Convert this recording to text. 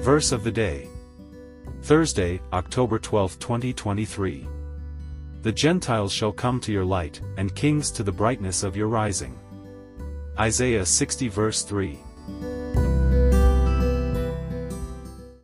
Verse of the day. Thursday, October 12, 2023. The Gentiles shall come to your light, and kings to the brightness of your rising. Isaiah 60 verse 3.